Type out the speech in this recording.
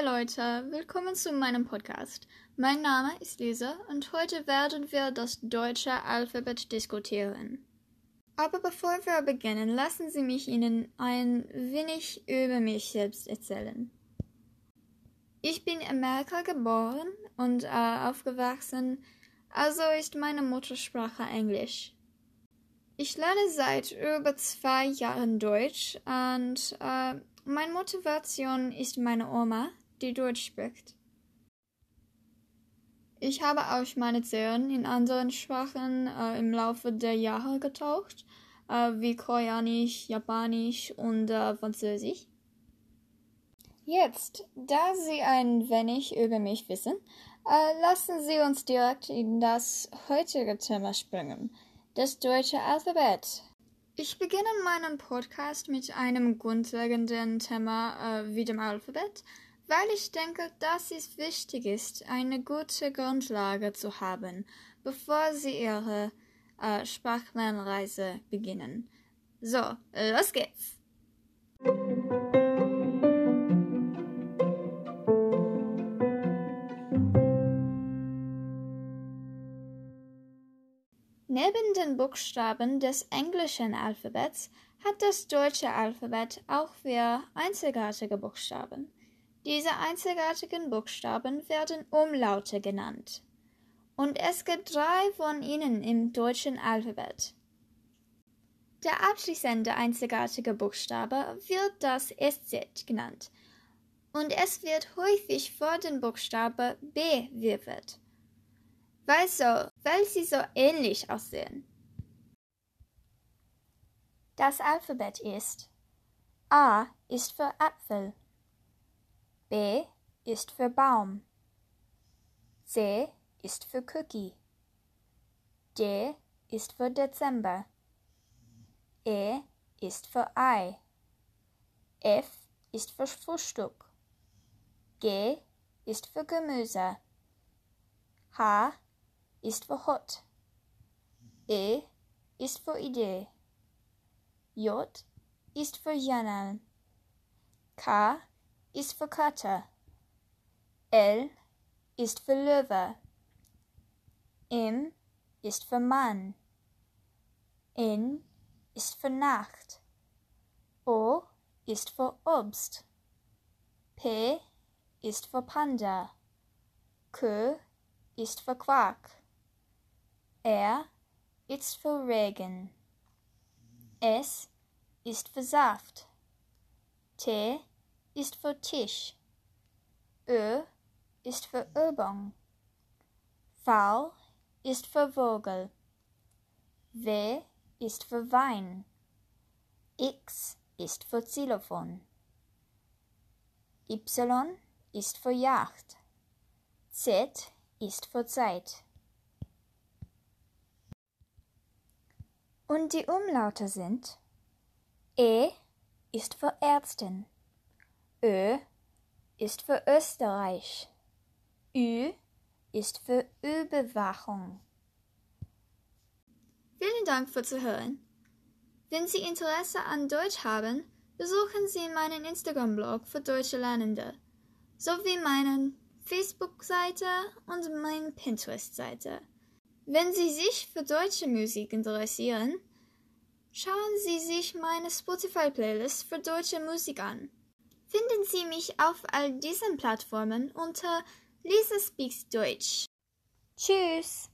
Leute, willkommen zu meinem Podcast. Mein Name ist Lisa und heute werden wir das deutsche Alphabet diskutieren. Aber bevor wir beginnen, lassen Sie mich Ihnen ein wenig über mich selbst erzählen. Ich bin in Amerika geboren und äh, aufgewachsen, also ist meine Muttersprache Englisch. Ich lerne seit über zwei Jahren Deutsch und äh, meine Motivation ist meine Oma, die Deutsch spricht. Ich habe auch meine Zähne in anderen Sprachen äh, im Laufe der Jahre getaucht, äh, wie Koreanisch, Japanisch und äh, Französisch. Jetzt, da Sie ein wenig über mich wissen, äh, lassen Sie uns direkt in das heutige Thema springen, das deutsche Alphabet. Ich beginne meinen Podcast mit einem grundlegenden Thema äh, wie dem Alphabet, weil ich denke, dass es wichtig ist, eine gute Grundlage zu haben, bevor Sie Ihre äh, Sprachlernreise beginnen. So, los geht's! Neben den Buchstaben des englischen Alphabets hat das deutsche Alphabet auch vier einzigartige Buchstaben. Diese einzigartigen Buchstaben werden Umlaute genannt. Und es gibt drei von ihnen im deutschen Alphabet. Der abschließende einzigartige Buchstabe wird das SZ genannt. Und es wird häufig vor den Buchstabe B wirft weil, so, weil sie so ähnlich aussehen. Das Alphabet ist A ist für Apfel, B ist für Baum, C ist für Cookie, D ist für Dezember, E ist für Ei, F ist für Frühstück, G ist für Gemüse, H ist für Hot. E ist für Idee. J ist für Janal. K ist für Kater. L ist für Löwe. M ist für Mann. N ist für Nacht. O ist für Obst. P ist für Panda. Q ist für Quark. R ist für Regen. S ist für Saft. T ist für Tisch. Ö ist für Übung. V ist für Vogel. W ist für Wein. X ist für Xylophon. Y ist für Yacht. Z ist für Zeit. Und die Umlaute sind E ist für Ärztin, Ö ist für Österreich, Ü ist für Überwachung. Vielen Dank für Zuhören. Wenn Sie Interesse an Deutsch haben, besuchen Sie meinen Instagram-Blog für deutsche Lernende sowie meinen Facebook-Seite und meine Pinterest-Seite. Wenn Sie sich für deutsche Musik interessieren, schauen Sie sich meine Spotify-Playlist für deutsche Musik an. Finden Sie mich auf all diesen Plattformen unter Lisa Speaks Deutsch. Tschüss!